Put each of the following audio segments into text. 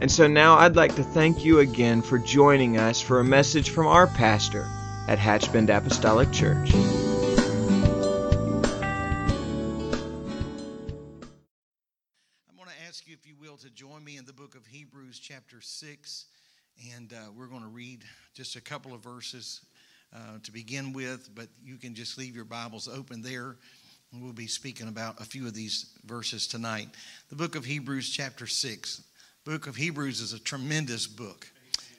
And so now I'd like to thank you again for joining us for a message from our pastor at Hatchbend Apostolic Church. I'm going to ask you, if you will, to join me in the book of Hebrews, chapter 6. And uh, we're going to read just a couple of verses uh, to begin with, but you can just leave your Bibles open there. We'll be speaking about a few of these verses tonight. The book of Hebrews, chapter 6 book of Hebrews is a tremendous book.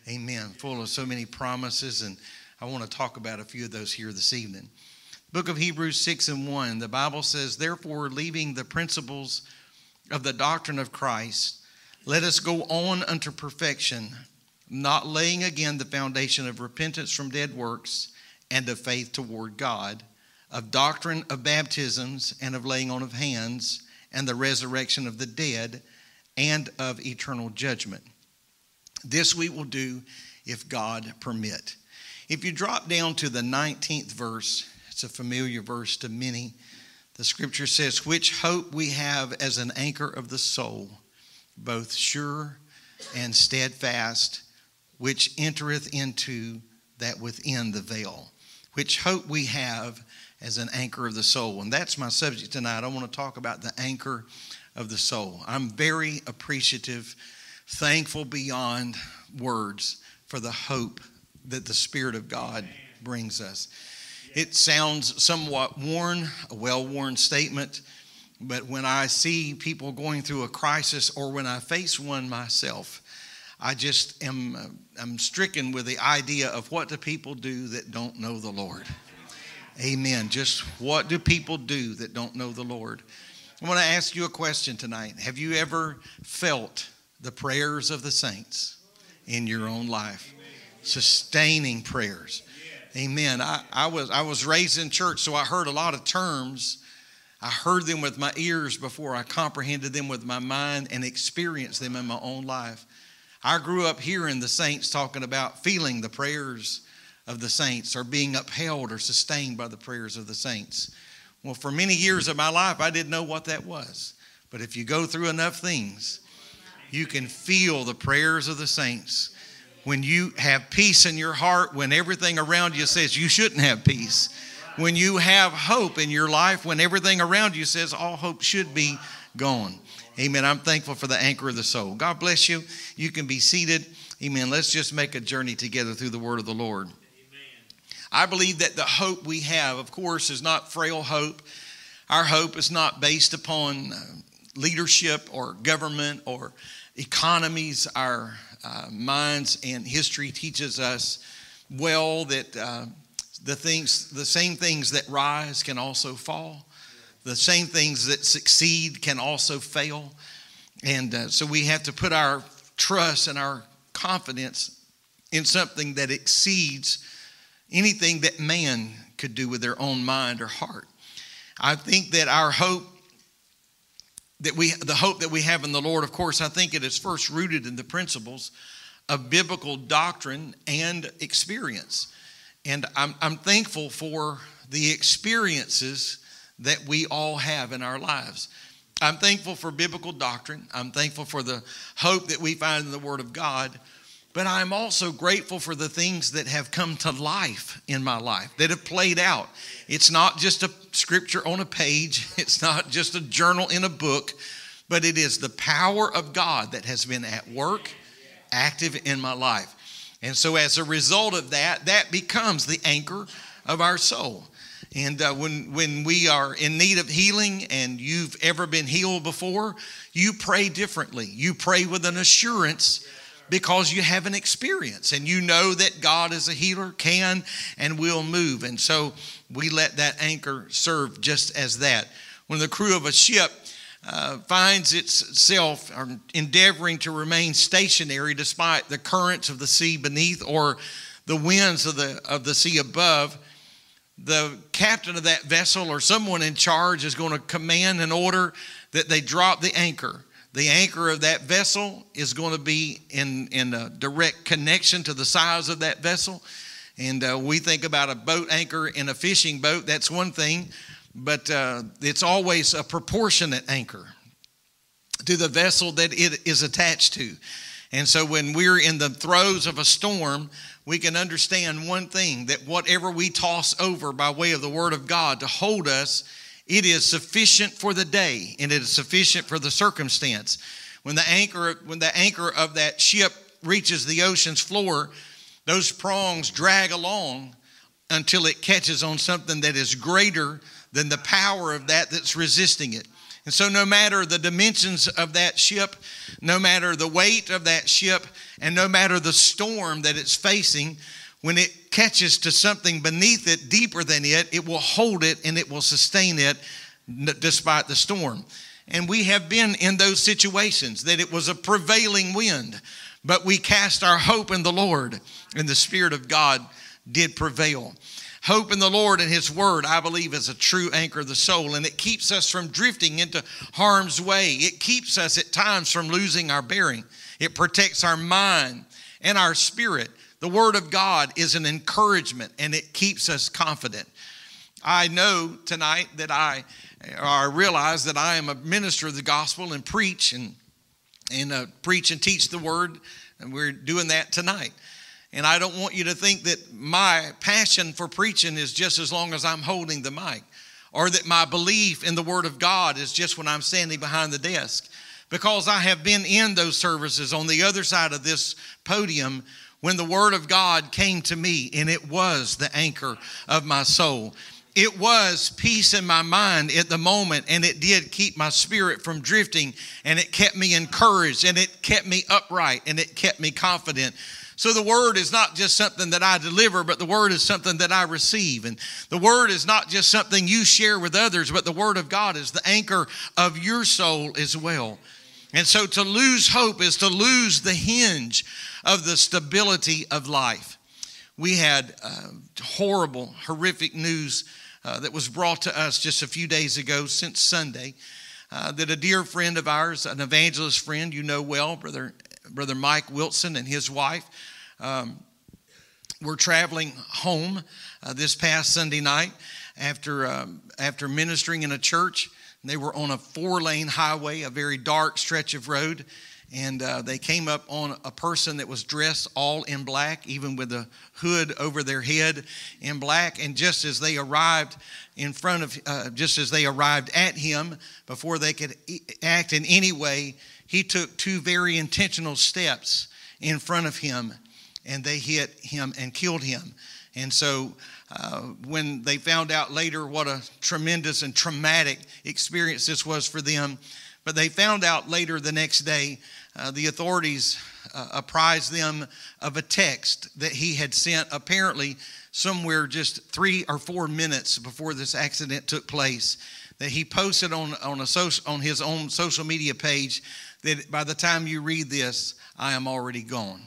Amen. Full of so many promises, and I want to talk about a few of those here this evening. Book of Hebrews 6 and 1, the Bible says, Therefore, leaving the principles of the doctrine of Christ, let us go on unto perfection, not laying again the foundation of repentance from dead works and of faith toward God, of doctrine of baptisms and of laying on of hands, and the resurrection of the dead and of eternal judgment. This we will do if God permit. If you drop down to the 19th verse, it's a familiar verse to many. The scripture says, Which hope we have as an anchor of the soul, both sure and steadfast, which entereth into that within the veil. Which hope we have as an anchor of the soul. And that's my subject tonight. I want to talk about the anchor of the soul. I'm very appreciative, thankful beyond words for the hope that the Spirit of God brings us. It sounds somewhat worn, a well worn statement, but when I see people going through a crisis or when I face one myself, I just am uh, I'm stricken with the idea of what do people do that don't know the Lord. Amen. Just what do people do that don't know the Lord? I want to ask you a question tonight. Have you ever felt the prayers of the saints in your own life? Sustaining prayers. Amen. I, I, was, I was raised in church, so I heard a lot of terms. I heard them with my ears before I comprehended them with my mind and experienced them in my own life. I grew up hearing the saints talking about feeling the prayers of the saints or being upheld or sustained by the prayers of the saints. Well, for many years of my life, I didn't know what that was. But if you go through enough things, you can feel the prayers of the saints. When you have peace in your heart, when everything around you says you shouldn't have peace, when you have hope in your life, when everything around you says all hope should be gone. Amen. I'm thankful for the anchor of the soul. God bless you. You can be seated. Amen. Let's just make a journey together through the word of the Lord. I believe that the hope we have, of course, is not frail hope. Our hope is not based upon uh, leadership or government or economies. Our uh, minds and history teaches us well that uh, the things, the same things that rise can also fall. The same things that succeed can also fail. And uh, so we have to put our trust and our confidence in something that exceeds anything that man could do with their own mind or heart. I think that our hope that we the hope that we have in the Lord, of course, I think it is first rooted in the principles of biblical doctrine and experience. And I'm, I'm thankful for the experiences that we all have in our lives. I'm thankful for biblical doctrine. I'm thankful for the hope that we find in the Word of God. But I'm also grateful for the things that have come to life in my life, that have played out. It's not just a scripture on a page, it's not just a journal in a book, but it is the power of God that has been at work, active in my life. And so, as a result of that, that becomes the anchor of our soul. And uh, when, when we are in need of healing and you've ever been healed before, you pray differently. You pray with an assurance because you have an experience and you know that God is a healer, can and will move. And so we let that anchor serve just as that. When the crew of a ship uh, finds itself endeavoring to remain stationary despite the currents of the sea beneath or the winds of the, of the sea above, the captain of that vessel or someone in charge is going to command an order that they drop the anchor. The anchor of that vessel is going to be in, in a direct connection to the size of that vessel. And uh, we think about a boat anchor in a fishing boat, that's one thing, but uh, it's always a proportionate anchor to the vessel that it is attached to. And so when we're in the throes of a storm, we can understand one thing that whatever we toss over by way of the Word of God to hold us, it is sufficient for the day and it is sufficient for the circumstance. When the anchor, when the anchor of that ship reaches the ocean's floor, those prongs drag along until it catches on something that is greater than the power of that that's resisting it. And so, no matter the dimensions of that ship, no matter the weight of that ship, and no matter the storm that it's facing, when it catches to something beneath it, deeper than it, it will hold it and it will sustain it despite the storm. And we have been in those situations that it was a prevailing wind, but we cast our hope in the Lord, and the Spirit of God did prevail. Hope in the Lord and His Word, I believe, is a true anchor of the soul, and it keeps us from drifting into harm's way. It keeps us at times from losing our bearing. It protects our mind and our spirit. The Word of God is an encouragement, and it keeps us confident. I know tonight that I, or I realize that I am a minister of the gospel and preach and and uh, preach and teach the word, and we're doing that tonight. And I don't want you to think that my passion for preaching is just as long as I'm holding the mic, or that my belief in the Word of God is just when I'm standing behind the desk. Because I have been in those services on the other side of this podium when the Word of God came to me, and it was the anchor of my soul it was peace in my mind at the moment, and it did keep my spirit from drifting, and it kept me encouraged, and it kept me upright, and it kept me confident. So the word is not just something that I deliver, but the word is something that I receive. And the word is not just something you share with others, but the word of God is the anchor of your soul as well. And so to lose hope is to lose the hinge of the stability of life. We had uh, horrible, horrific news uh, that was brought to us just a few days ago since Sunday. Uh, that a dear friend of ours, an evangelist friend you know well, brother brother Mike Wilson and his wife, um, were traveling home uh, this past Sunday night after um, after ministering in a church. They were on a four lane highway, a very dark stretch of road, and uh, they came up on a person that was dressed all in black, even with a hood over their head in black. And just as they arrived in front of, uh, just as they arrived at him, before they could act in any way, he took two very intentional steps in front of him, and they hit him and killed him. And so, uh, when they found out later what a tremendous and traumatic experience this was for them, but they found out later the next day uh, the authorities uh, apprised them of a text that he had sent apparently somewhere just three or four minutes before this accident took place that he posted on, on, a social, on his own social media page that by the time you read this i am already gone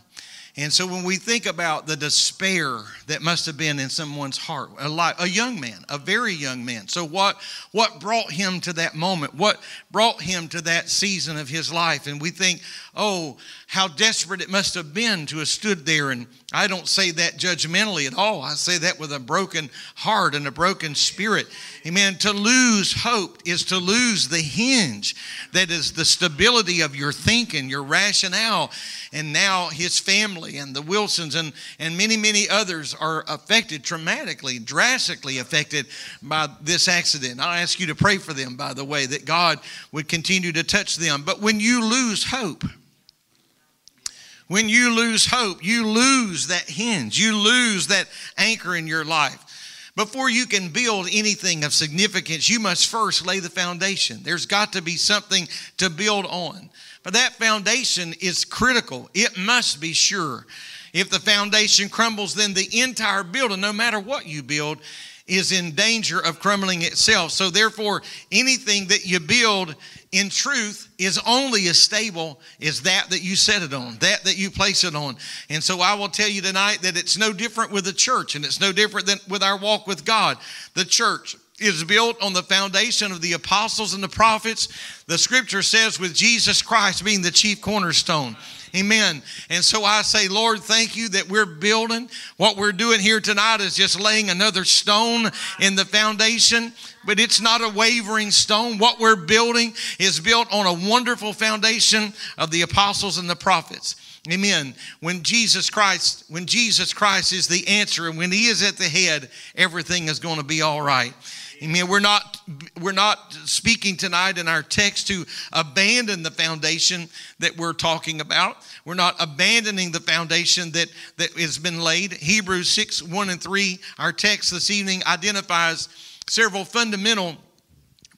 and so when we think about the despair that must have been in someone's heart, a, lot, a young man, a very young man. So what, what brought him to that moment? What brought him to that season of his life? And we think, oh, how desperate it must have been to have stood there. And I don't say that judgmentally at all. I say that with a broken heart and a broken spirit. Amen. To lose hope is to lose the hinge that is the stability of your thinking, your rationale. And now his family and the Wilsons and, and many, many others are affected dramatically, drastically affected by this accident. I ask you to pray for them, by the way, that God would continue to touch them. But when you lose hope, when you lose hope, you lose that hinge, you lose that anchor in your life. Before you can build anything of significance, you must first lay the foundation. There's got to be something to build on. But that foundation is critical, it must be sure. If the foundation crumbles, then the entire building, no matter what you build, is in danger of crumbling itself. So, therefore, anything that you build in truth is only as stable as that that you set it on, that that you place it on. And so, I will tell you tonight that it's no different with the church, and it's no different than with our walk with God. The church is built on the foundation of the apostles and the prophets. The scripture says, with Jesus Christ being the chief cornerstone. Amen. And so I say, Lord, thank you that we're building. What we're doing here tonight is just laying another stone in the foundation, but it's not a wavering stone. What we're building is built on a wonderful foundation of the apostles and the prophets. Amen. When Jesus Christ, when Jesus Christ is the answer and when he is at the head, everything is going to be all right. Amen. We're not we're not speaking tonight in our text to abandon the foundation that we're talking about. We're not abandoning the foundation that, that has been laid. Hebrews 6, 1 and 3, our text this evening identifies several fundamental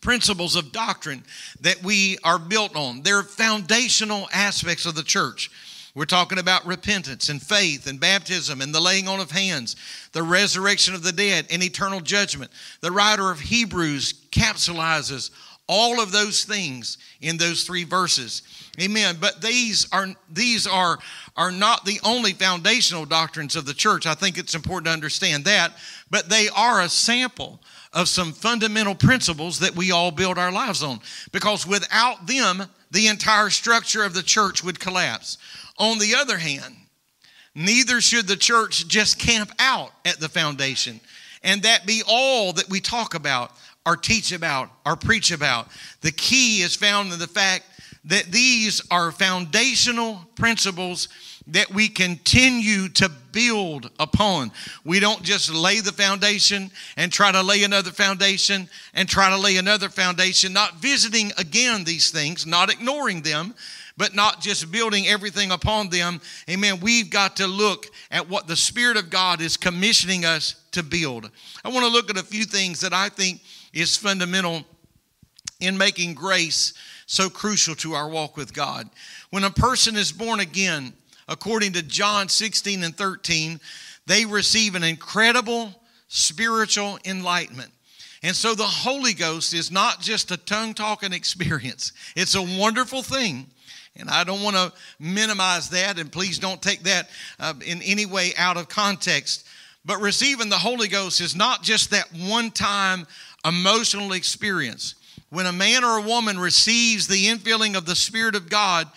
principles of doctrine that we are built on. They're foundational aspects of the church. We're talking about repentance and faith and baptism and the laying on of hands, the resurrection of the dead and eternal judgment. The writer of Hebrews capsulizes all of those things in those three verses. Amen. But these are these are are not the only foundational doctrines of the church. I think it's important to understand that, but they are a sample of some fundamental principles that we all build our lives on because without them the entire structure of the church would collapse. On the other hand, neither should the church just camp out at the foundation and that be all that we talk about or teach about or preach about. The key is found in the fact that these are foundational principles that we continue to build upon. We don't just lay the foundation and try to lay another foundation and try to lay another foundation, not visiting again these things, not ignoring them, but not just building everything upon them. Amen. We've got to look at what the Spirit of God is commissioning us to build. I want to look at a few things that I think is fundamental in making grace so crucial to our walk with God. When a person is born again, according to John 16 and 13, they receive an incredible spiritual enlightenment. And so the Holy Ghost is not just a tongue talking experience, it's a wonderful thing. And I don't want to minimize that, and please don't take that uh, in any way out of context. But receiving the Holy Ghost is not just that one time emotional experience. When a man or a woman receives the infilling of the Spirit of God,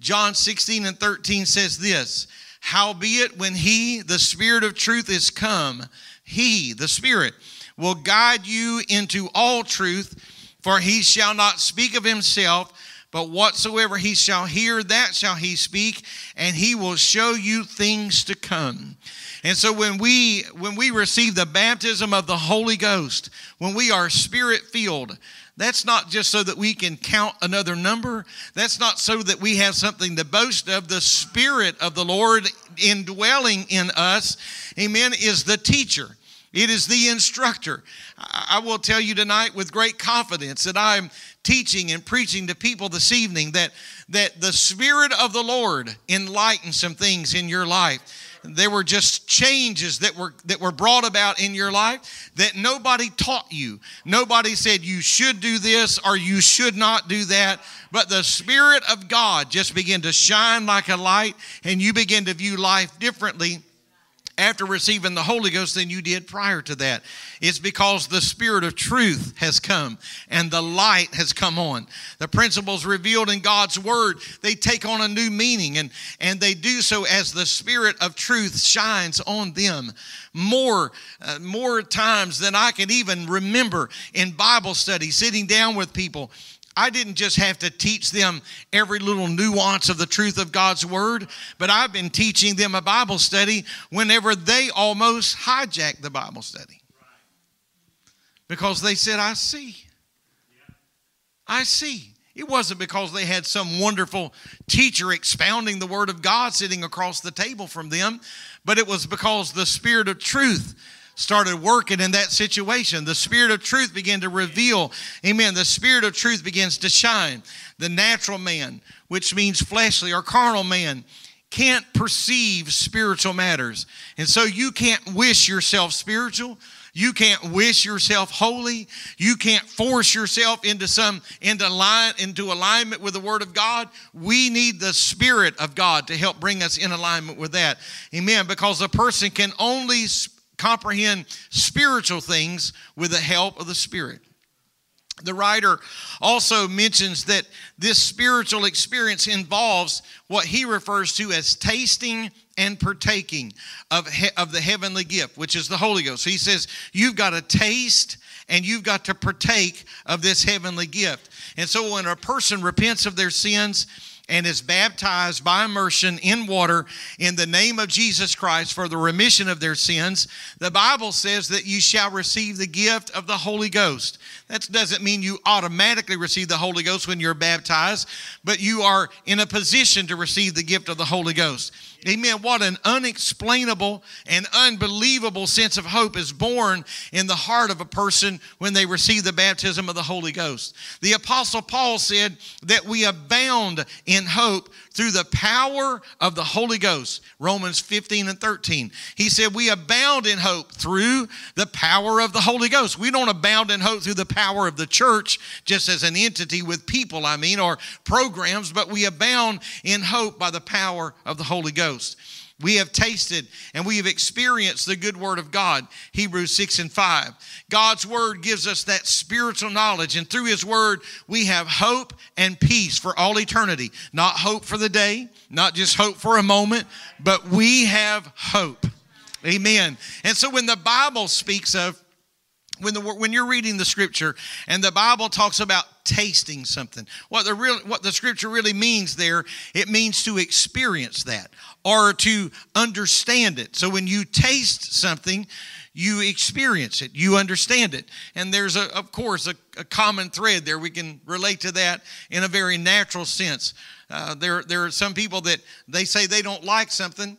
John 16 and 13 says this Howbeit, when He, the Spirit of truth, is come, He, the Spirit, will guide you into all truth, for He shall not speak of Himself but whatsoever he shall hear, that shall he speak, and he will show you things to come. And so when we when we receive the baptism of the Holy Ghost, when we are spirit filled, that's not just so that we can count another number. That's not so that we have something to boast of. The Spirit of the Lord indwelling in us, amen, is the teacher. It is the instructor. I will tell you tonight with great confidence that I'm teaching and preaching to people this evening that, that the Spirit of the Lord enlightened some things in your life. There were just changes that were that were brought about in your life that nobody taught you. Nobody said you should do this or you should not do that. But the spirit of god just began to shine like a light and you begin to view life differently after receiving the Holy Ghost than you did prior to that. It's because the Spirit of truth has come and the light has come on. The principles revealed in God's Word, they take on a new meaning and, and they do so as the Spirit of truth shines on them. More, uh, more times than I can even remember in Bible study, sitting down with people I didn't just have to teach them every little nuance of the truth of God's Word, but I've been teaching them a Bible study whenever they almost hijacked the Bible study. Because they said, I see. I see. It wasn't because they had some wonderful teacher expounding the Word of God sitting across the table from them, but it was because the Spirit of truth started working in that situation. The Spirit of truth began to reveal. Amen. The Spirit of truth begins to shine. The natural man, which means fleshly or carnal man, can't perceive spiritual matters. And so you can't wish yourself spiritual. You can't wish yourself holy. You can't force yourself into some into line into alignment with the Word of God. We need the Spirit of God to help bring us in alignment with that. Amen. Because a person can only comprehend spiritual things with the help of the Spirit. The writer also mentions that this spiritual experience involves what he refers to as tasting and partaking of, he, of the heavenly gift, which is the Holy Ghost. So he says, You've got to taste and you've got to partake of this heavenly gift. And so when a person repents of their sins, and is baptized by immersion in water in the name of Jesus Christ for the remission of their sins, the Bible says that you shall receive the gift of the Holy Ghost. That doesn't mean you automatically receive the Holy Ghost when you're baptized, but you are in a position to receive the gift of the Holy Ghost. Amen. What an unexplainable and unbelievable sense of hope is born in the heart of a person when they receive the baptism of the Holy Ghost. The Apostle Paul said that we abound in hope through the power of the Holy Ghost. Romans 15 and 13. He said, We abound in hope through the power of the Holy Ghost. We don't abound in hope through the power of the church, just as an entity with people, I mean, or programs, but we abound in hope by the power of the Holy Ghost. We have tasted and we have experienced the good word of God. Hebrews 6 and 5. God's word gives us that spiritual knowledge, and through his word, we have hope and peace for all eternity. Not hope for the day, not just hope for a moment, but we have hope. Amen. And so when the Bible speaks of when, the, when you're reading the scripture and the Bible talks about tasting something, what the, real, what the scripture really means there, it means to experience that or to understand it. So when you taste something, you experience it, you understand it. And there's, a, of course, a, a common thread there. We can relate to that in a very natural sense. Uh, there, there are some people that they say they don't like something,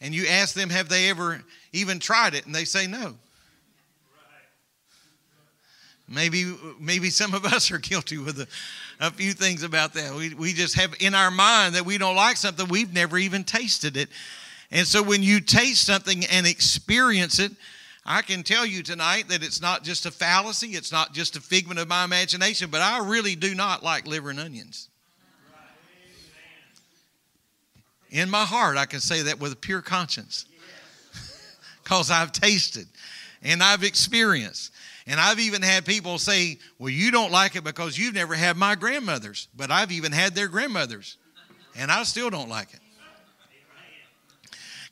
and you ask them, have they ever even tried it? And they say no. Maybe, maybe some of us are guilty with a, a, few things about that. We, we just have in our mind that we don't like something, we've never even tasted it. And so when you taste something and experience it, I can tell you tonight that it's not just a fallacy, it's not just a figment of my imagination, but I really do not like liver and onions. In my heart, I can say that with a pure conscience because I've tasted and I've experienced. And I've even had people say, Well, you don't like it because you've never had my grandmothers, but I've even had their grandmothers, and I still don't like it.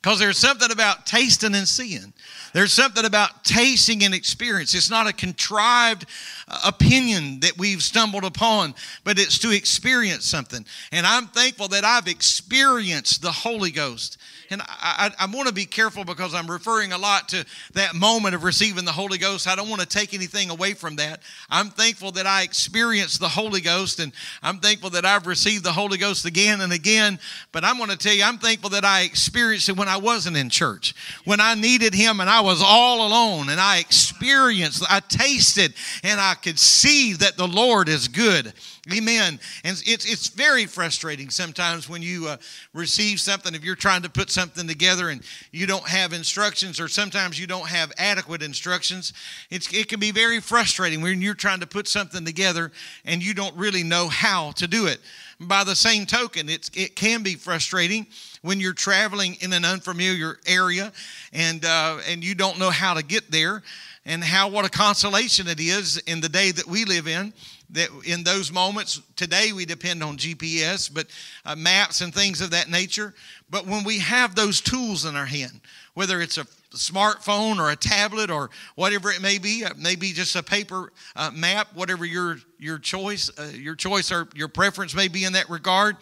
Because there's something about tasting and seeing. There's something about tasting and experience. It's not a contrived uh, opinion that we've stumbled upon, but it's to experience something. And I'm thankful that I've experienced the Holy Ghost. And I, I, I want to be careful because I'm referring a lot to that moment of receiving the Holy Ghost. I don't want to take anything away from that. I'm thankful that I experienced the Holy Ghost, and I'm thankful that I've received the Holy Ghost again and again. But I'm going to tell you, I'm thankful that I experienced it when I wasn't in church, when I needed Him and I was all alone, and I experienced, I tasted, and I could see that the Lord is good. Amen. And it's, it's very frustrating sometimes when you uh, receive something, if you're trying to put something together and you don't have instructions, or sometimes you don't have adequate instructions. It's, it can be very frustrating when you're trying to put something together and you don't really know how to do it. By the same token, it's, it can be frustrating when you're traveling in an unfamiliar area and, uh, and you don't know how to get there and how what a consolation it is in the day that we live in that in those moments today we depend on gps but uh, maps and things of that nature. But when we have those tools in our hand whether it's a smartphone or a tablet or whatever it may be maybe just a paper uh, map whatever your your choice uh, your choice or your preference may be in that regard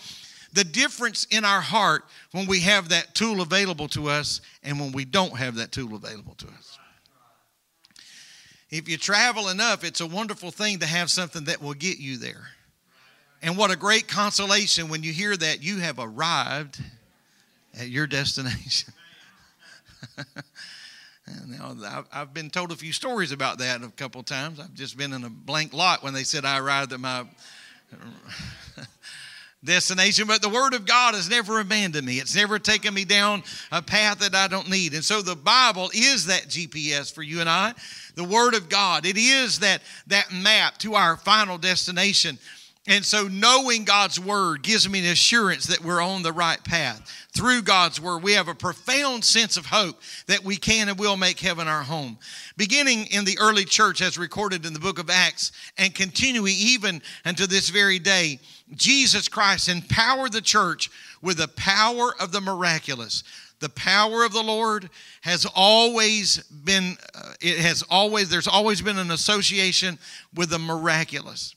the difference in our heart when we have that tool available to us and when we don't have that tool available to us if you travel enough, it's a wonderful thing to have something that will get you there. And what a great consolation when you hear that you have arrived at your destination. now, I've been told a few stories about that a couple times. I've just been in a blank lot when they said I arrived at my destination, but the Word of God has never abandoned me. It's never taken me down a path that I don't need. And so the Bible is that GPS for you and I. The Word of God, it is that, that map to our final destination. And so knowing God's Word gives me an assurance that we're on the right path. Through God's Word, we have a profound sense of hope that we can and will make heaven our home. Beginning in the early church, as recorded in the book of Acts, and continuing even unto this very day, Jesus Christ empowered the church with the power of the miraculous. The power of the Lord has always been, uh, it has always, there's always been an association with the miraculous.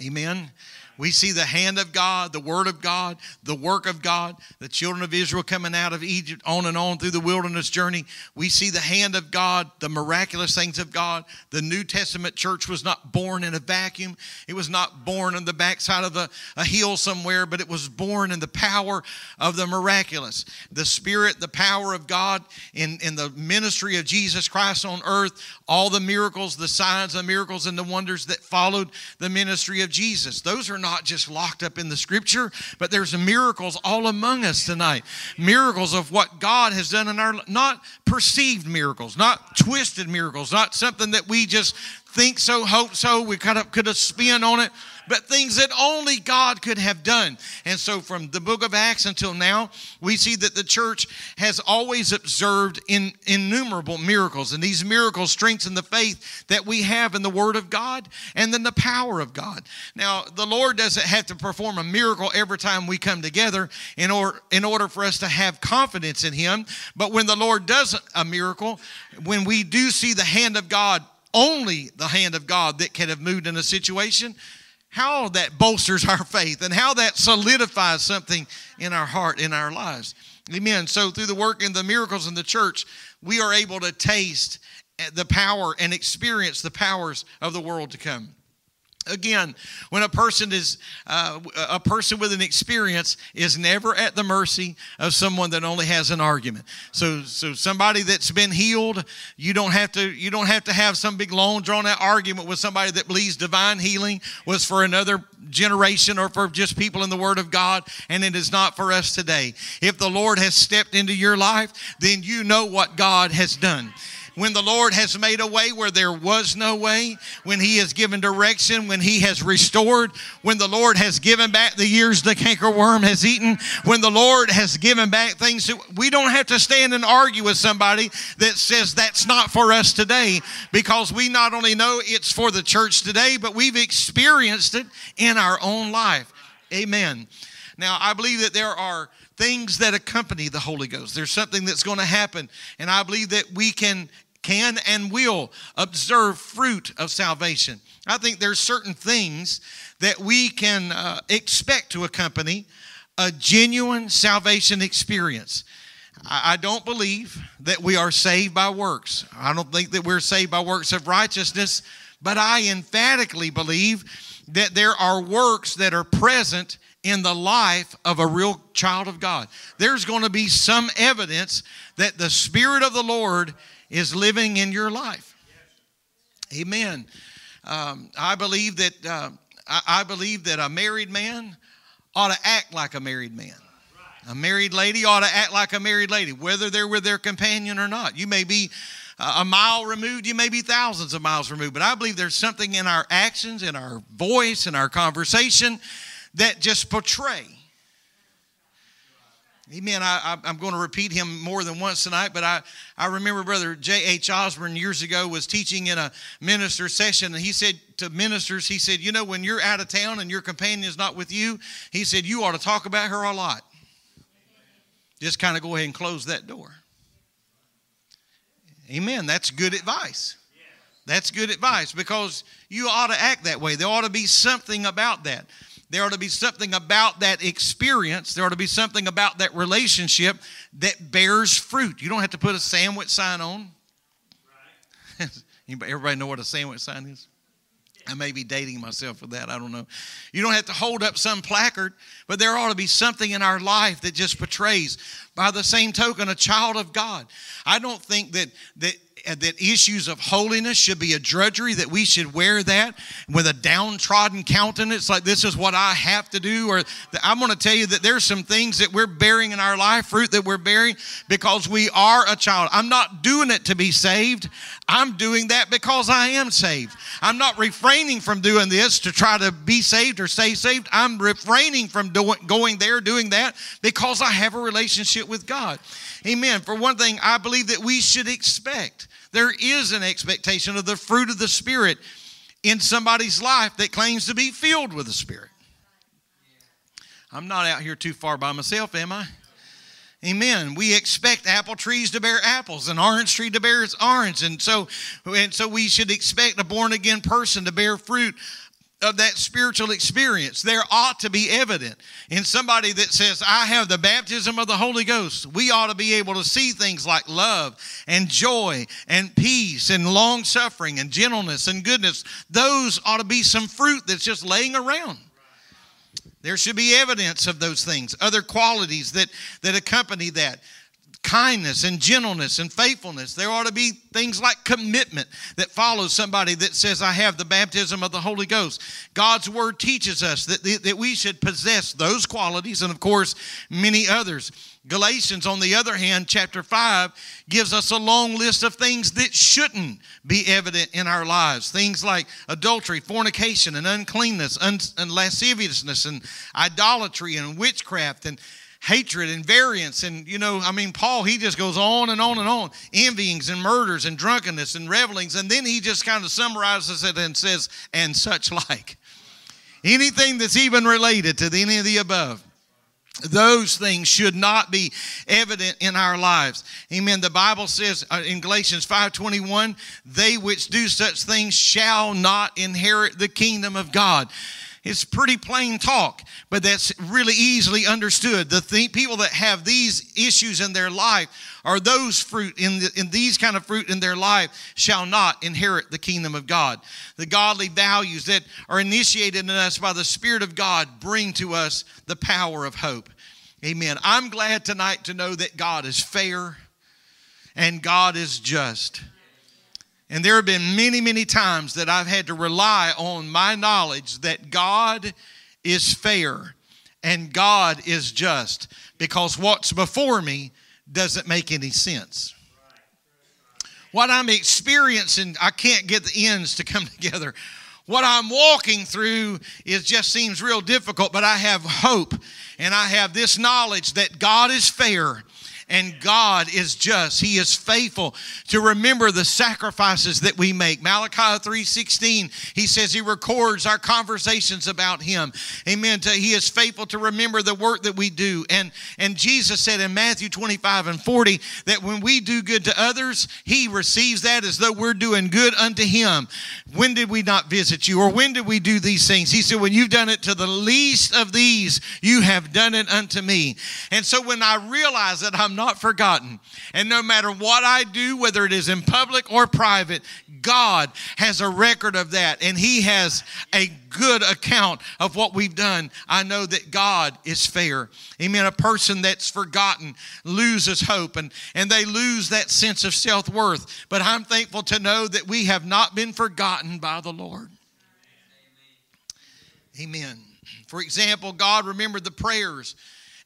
Amen. We see the hand of God, the word of God, the work of God, the children of Israel coming out of Egypt on and on through the wilderness journey. We see the hand of God, the miraculous things of God. The New Testament church was not born in a vacuum, it was not born on the backside of a, a hill somewhere, but it was born in the power of the miraculous. The Spirit, the power of God in, in the ministry of Jesus Christ on earth, all the miracles, the signs, the miracles, and the wonders that followed the ministry of Jesus. Those are not not just locked up in the scripture, but there's miracles all among us tonight. Miracles of what God has done in our not perceived miracles, not twisted miracles, not something that we just think so, hope so, we kind of could have spin on it but things that only God could have done. And so, from the book of Acts until now, we see that the church has always observed in, innumerable miracles. And these miracles strengthen the faith that we have in the Word of God and then the power of God. Now, the Lord doesn't have to perform a miracle every time we come together in order, in order for us to have confidence in Him. But when the Lord does a miracle, when we do see the hand of God only the hand of God that can have moved in a situation, how that bolsters our faith and how that solidifies something in our heart, in our lives. Amen. So, through the work and the miracles in the church, we are able to taste the power and experience the powers of the world to come. Again, when a person is uh, a person with an experience is never at the mercy of someone that only has an argument. So, so somebody that's been healed, you don't have to you don't have to have some big long drawn out argument with somebody that believes divine healing was for another generation or for just people in the Word of God, and it is not for us today. If the Lord has stepped into your life, then you know what God has done when the Lord has made a way where there was no way, when He has given direction, when He has restored, when the Lord has given back the years the cankerworm has eaten, when the Lord has given back things that we don't have to stand and argue with somebody that says that's not for us today because we not only know it's for the church today, but we've experienced it in our own life. Amen. Now, I believe that there are things that accompany the Holy Ghost. There's something that's going to happen, and I believe that we can can and will observe fruit of salvation. I think there's certain things that we can uh, expect to accompany a genuine salvation experience. I, I don't believe that we are saved by works. I don't think that we're saved by works of righteousness, but I emphatically believe that there are works that are present in the life of a real child of God. There's going to be some evidence that the Spirit of the Lord is living in your life. Amen. Um, I believe that uh, I, I believe that a married man ought to act like a married man. A married lady ought to act like a married lady, whether they're with their companion or not. You may be a mile removed, you may be thousands of miles removed, but I believe there's something in our actions, in our voice, in our conversation that just portray Amen. I, am going to repeat him more than once tonight, but I, I remember Brother J.H. Osborne years ago was teaching in a minister session, and he said to ministers, he said, You know, when you're out of town and your companion is not with you, he said, You ought to talk about her a lot. Just kind of go ahead and close that door. Amen. That's good advice. That's good advice because you ought to act that way. There ought to be something about that. There ought to be something about that experience. There ought to be something about that relationship that bears fruit. You don't have to put a sandwich sign on. Right. Everybody know what a sandwich sign is? I may be dating myself with that. I don't know. You don't have to hold up some placard, but there ought to be something in our life that just portrays, by the same token, a child of God. I don't think that that that issues of holiness should be a drudgery, that we should wear that with a downtrodden countenance, like this is what I have to do. Or I'm going to tell you that there's some things that we're bearing in our life, fruit that we're bearing because we are a child. I'm not doing it to be saved. I'm doing that because I am saved. I'm not refraining from doing this to try to be saved or stay saved. I'm refraining from doing, going there, doing that because I have a relationship with God. Amen. For one thing, I believe that we should expect. There is an expectation of the fruit of the Spirit in somebody's life that claims to be filled with the Spirit. I'm not out here too far by myself, am I? Amen. We expect apple trees to bear apples, an orange tree to bear orange, and so and so we should expect a born again person to bear fruit of that spiritual experience. There ought to be evident in somebody that says, I have the baptism of the Holy Ghost. We ought to be able to see things like love and joy and peace and long suffering and gentleness and goodness. Those ought to be some fruit that's just laying around. There should be evidence of those things, other qualities that, that accompany that kindness and gentleness and faithfulness. There ought to be things like commitment that follows somebody that says, I have the baptism of the Holy Ghost. God's word teaches us that, that we should possess those qualities and, of course, many others. Galatians, on the other hand, chapter 5, gives us a long list of things that shouldn't be evident in our lives. Things like adultery, fornication, and uncleanness, un- and lasciviousness, and idolatry, and witchcraft, and hatred and variance. And you know i mean paul he just goes on and on and on. Envyings and murders and drunkenness and revelings. And then he just kind of summarizes it and says and such like. Anything that's even related to any of the above those things should not be evident in our lives. Amen. The bible says uh, in galatians 5.21 they which do such things shall not inherit the kingdom of god it's pretty plain talk, but that's really easily understood. The th- people that have these issues in their life are those fruit in, the, in these kind of fruit in their life shall not inherit the kingdom of God. The godly values that are initiated in us by the Spirit of God bring to us the power of hope. Amen. I'm glad tonight to know that God is fair and God is just. And there have been many, many times that I've had to rely on my knowledge that God is fair and God is just because what's before me doesn't make any sense. What I'm experiencing, I can't get the ends to come together. What I'm walking through is just seems real difficult, but I have hope and I have this knowledge that God is fair and God is just. He is faithful to remember the sacrifices that we make. Malachi 3:16, he says he records our conversations about him. Amen. He is faithful to remember the work that we do. And and Jesus said in Matthew 25 and 40 that when we do good to others, he receives that as though we're doing good unto him. When did we not visit you or when did we do these things? He said when you've done it to the least of these, you have done it unto me. And so when I realize that I'm not forgotten. And no matter what I do, whether it is in public or private, God has a record of that and He has a good account of what we've done. I know that God is fair. Amen. A person that's forgotten loses hope and, and they lose that sense of self worth. But I'm thankful to know that we have not been forgotten by the Lord. Amen. For example, God remembered the prayers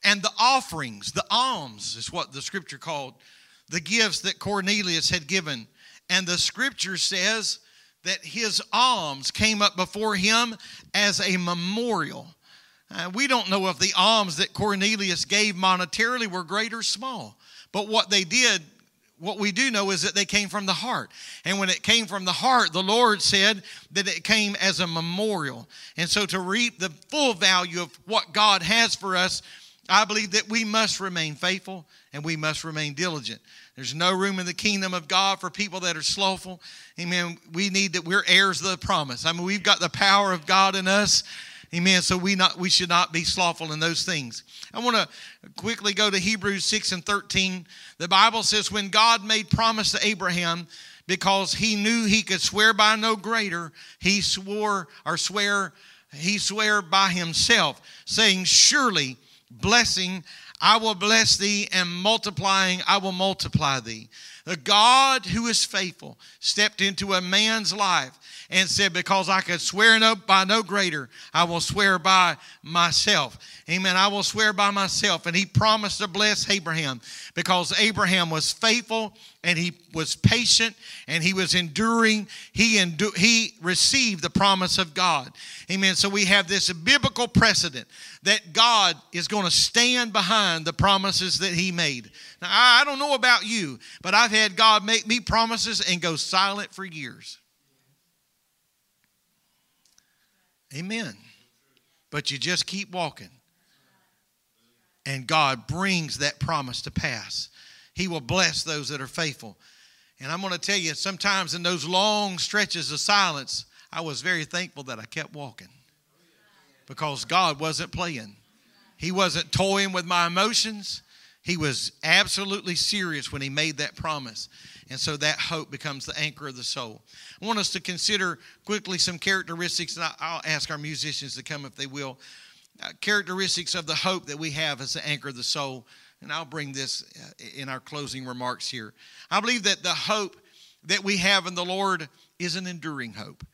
and the offerings, the alms is what the scripture called, the gifts that Cornelius had given. And the scripture says that his alms came up before him as a memorial. Uh, we don't know if the alms that Cornelius gave monetarily were great or small, but what they did, what we do know is that they came from the heart. And when it came from the heart, the Lord said that it came as a memorial. And so to reap the full value of what God has for us, I believe that we must remain faithful and we must remain diligent. There's no room in the kingdom of God for people that are slothful. Amen. We need that we're heirs of the promise. I mean, we've got the power of God in us. Amen. So we not we should not be slothful in those things. I want to quickly go to Hebrews 6 and 13. The Bible says, when God made promise to Abraham, because he knew he could swear by no greater, he swore or swear, he swear by himself, saying, Surely blessing, I will bless thee, and multiplying, I will multiply thee. The God who is faithful stepped into a man's life and said, Because I could swear no, by no greater, I will swear by myself. Amen. I will swear by myself. And he promised to bless Abraham because Abraham was faithful and he was patient and he was enduring. He, endu- he received the promise of God. Amen. So we have this biblical precedent that God is going to stand behind the promises that he made. Now, I don't know about you, but I've had God make me promises and go silent for years. Amen. But you just keep walking. And God brings that promise to pass. He will bless those that are faithful. And I'm going to tell you, sometimes in those long stretches of silence, I was very thankful that I kept walking because God wasn't playing. He wasn't toying with my emotions. He was absolutely serious when he made that promise. And so that hope becomes the anchor of the soul. I want us to consider quickly some characteristics, and I'll ask our musicians to come if they will. Uh, characteristics of the hope that we have as the anchor of the soul. And I'll bring this uh, in our closing remarks here. I believe that the hope that we have in the Lord is an enduring hope.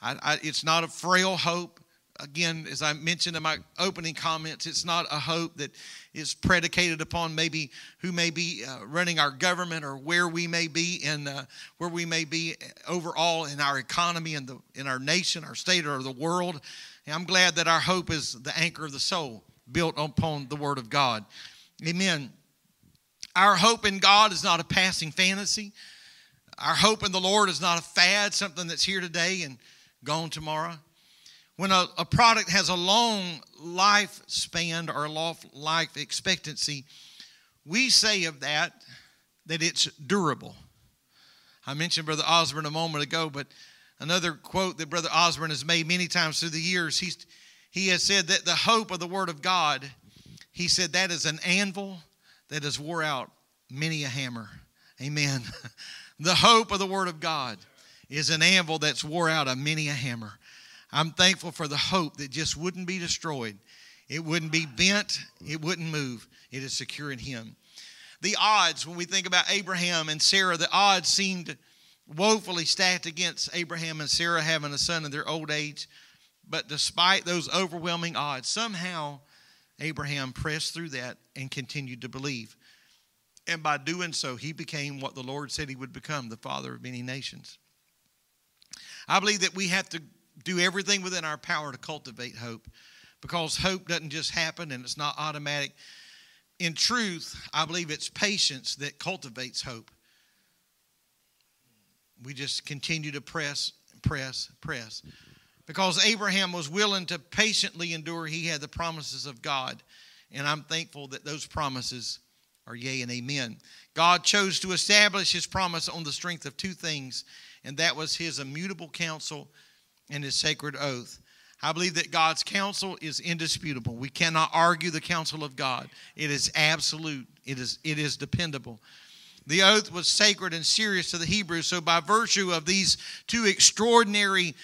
I, I, it's not a frail hope again, as I mentioned in my opening comments, it's not a hope that is predicated upon maybe who may be uh, running our government or where we may be in uh, where we may be overall in our economy and the in our nation, our state, or the world. And I'm glad that our hope is the anchor of the soul, built upon the Word of God. Amen. Our hope in God is not a passing fantasy. Our hope in the Lord is not a fad, something that's here today and gone tomorrow when a, a product has a long lifespan or life expectancy, we say of that that it's durable. I mentioned Brother Osborne a moment ago, but another quote that Brother Osborne has made many times through the years, he's, he has said that the hope of the Word of God, he said that is an anvil that has wore out many a hammer. Amen. the hope of the Word of God is an anvil that's wore out a many a hammer. I'm thankful for the hope that just wouldn't be destroyed. It wouldn't be bent, it wouldn't move. It is secure in Him. The odds, when we think about Abraham and Sarah, the odds seemed woefully stacked against Abraham and Sarah having a son in their old age. But despite those overwhelming odds, somehow Abraham pressed through that and continued to believe. And by doing so, he became what the Lord said he would become the father of many nations. I believe that we have to do everything within our power to cultivate hope because hope doesn't just happen and it's not automatic. In truth, I believe it's patience that cultivates hope. We just continue to press, press, press. Because Abraham was willing to patiently endure, he had the promises of God. And I'm thankful that those promises are yea and amen. God chose to establish his promise on the strength of two things, and that was his immutable counsel and his sacred oath. I believe that God's counsel is indisputable. We cannot argue the counsel of God. It is absolute. It is it is dependable. The oath was sacred and serious to the Hebrews. So by virtue of these two extraordinary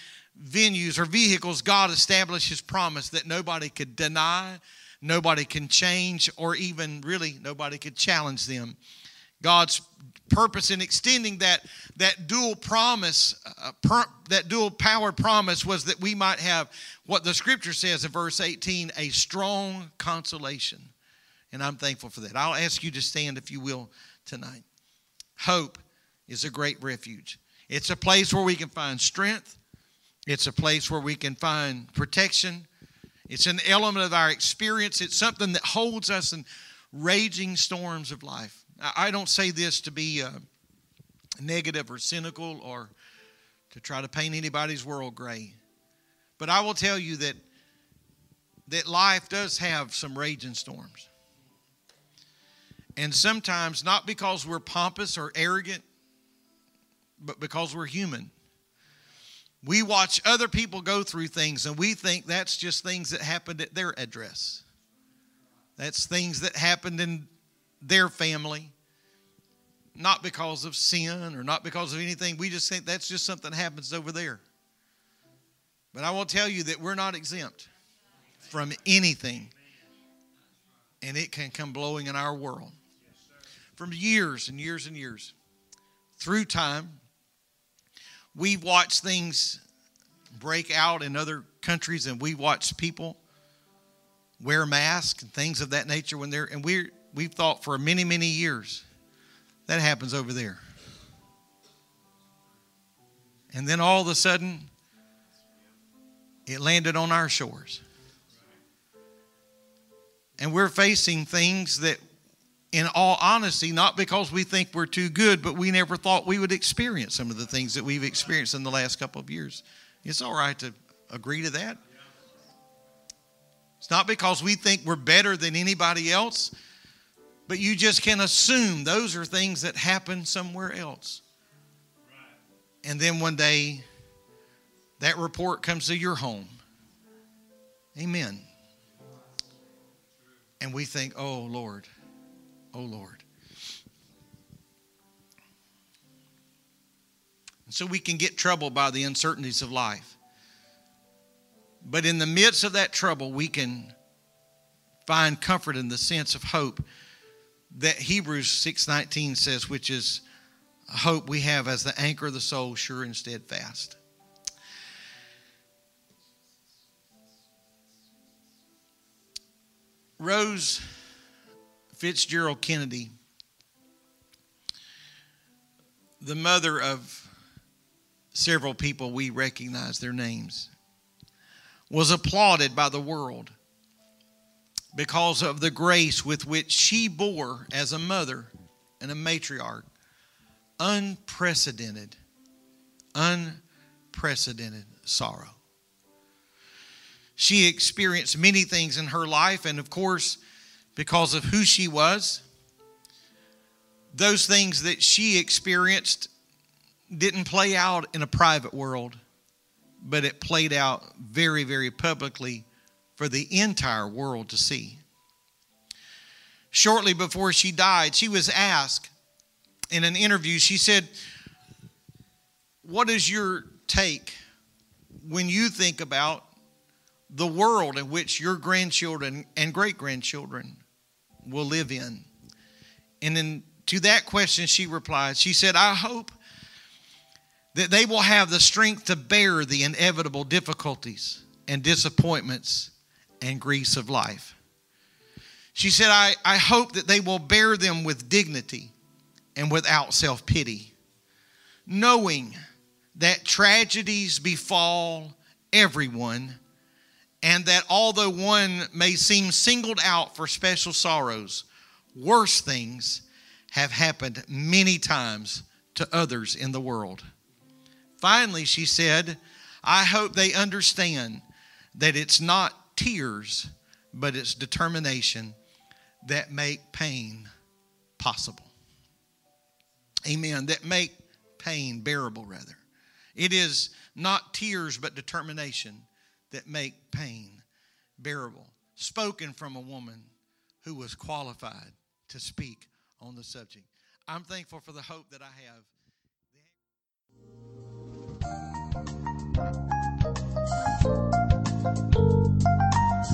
venues or vehicles, God established his promise that nobody could deny, nobody can change, or even really nobody could challenge them. God's purpose in extending that, that dual promise, uh, per, that dual power promise was that we might have what the scripture says in verse 18 a strong consolation. And I'm thankful for that. I'll ask you to stand, if you will, tonight. Hope is a great refuge. It's a place where we can find strength, it's a place where we can find protection. It's an element of our experience. It's something that holds us in raging storms of life. I don't say this to be uh, negative or cynical or to try to paint anybody's world gray. But I will tell you that that life does have some raging storms. And sometimes not because we're pompous or arrogant, but because we're human. We watch other people go through things and we think that's just things that happened at their address. That's things that happened in their family, not because of sin or not because of anything. We just think that's just something that happens over there. But I will tell you that we're not exempt from anything, and it can come blowing in our world from years and years and years. through time. We've watched things break out in other countries, and we watch people wear masks and things of that nature when they're and we we've thought for many many years that happens over there. And then all of a sudden it landed on our shores. And we're facing things that in all honesty not because we think we're too good but we never thought we would experience some of the things that we've experienced in the last couple of years. It's all right to agree to that. It's not because we think we're better than anybody else, but you just can assume those are things that happen somewhere else. And then one day, that report comes to your home. Amen. And we think, oh Lord, oh Lord. And so we can get troubled by the uncertainties of life. But in the midst of that trouble, we can find comfort in the sense of hope that Hebrews 6:19 says, which is a hope we have as the anchor of the soul, sure and steadfast. Rose Fitzgerald Kennedy, the mother of several people we recognize their names was applauded by the world because of the grace with which she bore as a mother and a matriarch unprecedented, unprecedented sorrow. She experienced many things in her life, and of course, because of who she was, those things that she experienced didn't play out in a private world but it played out very, very publicly for the entire world to see. Shortly before she died, she was asked in an interview, she said, What is your take when you think about the world in which your grandchildren and great grandchildren will live in? And then to that question, she replied, She said, I hope that they will have the strength to bear the inevitable difficulties and disappointments and griefs of life. She said, I, I hope that they will bear them with dignity and without self pity, knowing that tragedies befall everyone, and that although one may seem singled out for special sorrows, worse things have happened many times to others in the world. Finally, she said, I hope they understand that it's not tears, but it's determination that make pain possible. Amen. That make pain bearable, rather. It is not tears, but determination that make pain bearable. Spoken from a woman who was qualified to speak on the subject. I'm thankful for the hope that I have.